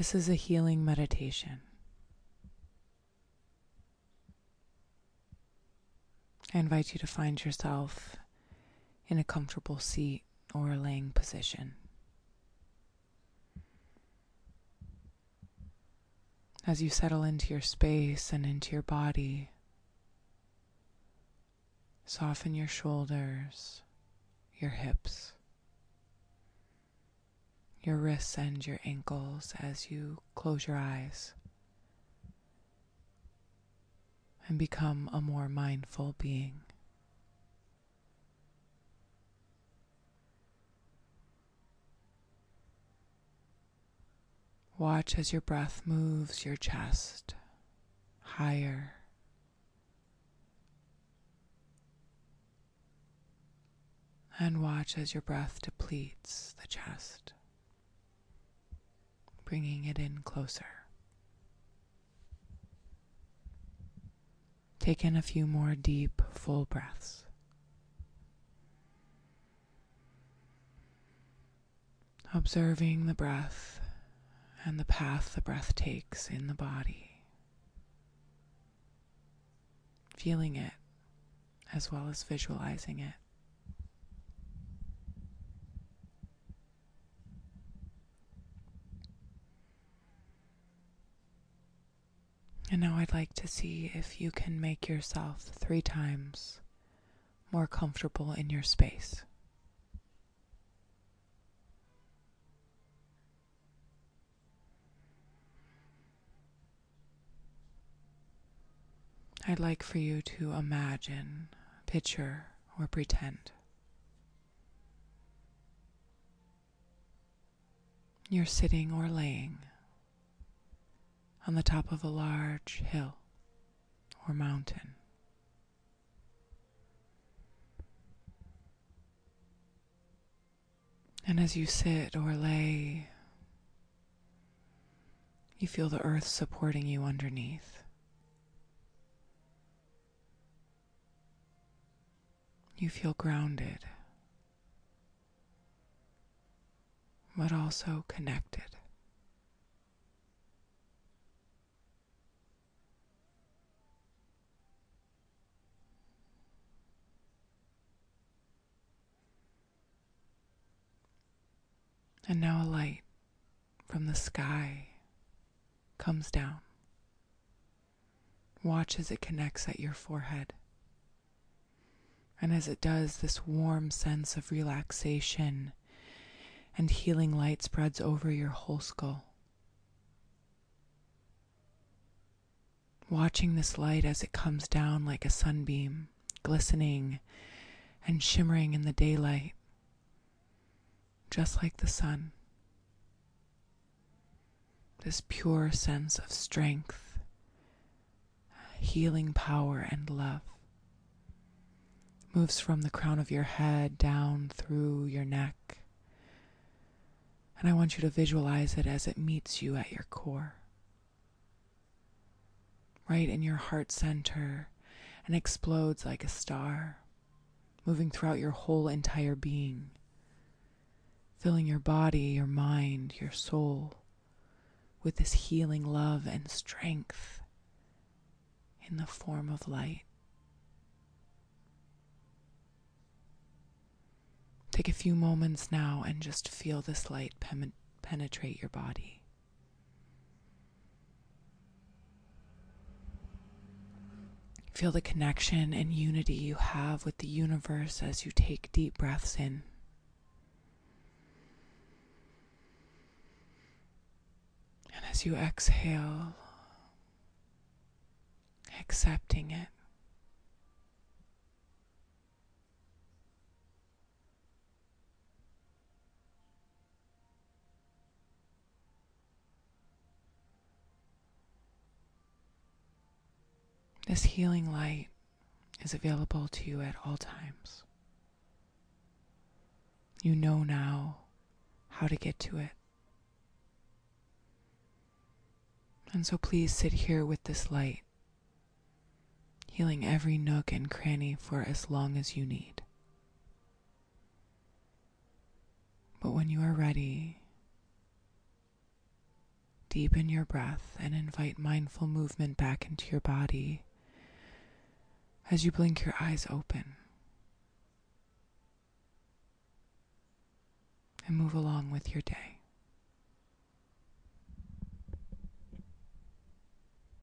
This is a healing meditation. I invite you to find yourself in a comfortable seat or a laying position. As you settle into your space and into your body, soften your shoulders, your hips, your wrists, and your ankles as you close your eyes and become a more mindful being. Watch as your breath moves your chest higher. And watch as your breath depletes the chest, bringing it in closer. Take in a few more deep, full breaths. Observing the breath and the path the breath takes in the body. Feeling it as well as visualizing it. And now I'd like to see if you can make yourself three times more comfortable in your space. I'd like for you to imagine, picture, or pretend. You're sitting or laying on the top of a large hill or mountain. And as you sit or lay, you feel the earth supporting you underneath. You feel grounded, but also connected. And now a light from the sky comes down. Watch as it connects at your forehead. And as it does, this warm sense of relaxation and healing light spreads over your whole skull. Watching this light as it comes down like a sunbeam, glistening and shimmering in the daylight, just like the sun. This pure sense of strength, healing power, and love moves from the crown of your head down through your neck. And I want you to visualize it as it meets you at your core, right in your heart center, and explodes like a star, moving throughout your whole entire being, filling your body, your mind, your soul with this healing love and strength in the form of light. Take a few moments now and just feel this light pen- penetrate your body. Feel the connection and unity you have with the universe as you take deep breaths in. And as you exhale, accepting it. This healing light is available to you at all times. You know now how to get to it. And so please sit here with this light, healing every nook and cranny for as long as you need. But when you are ready, Deepen your breath and invite mindful movement back into your body as you blink your eyes open and move along with your day.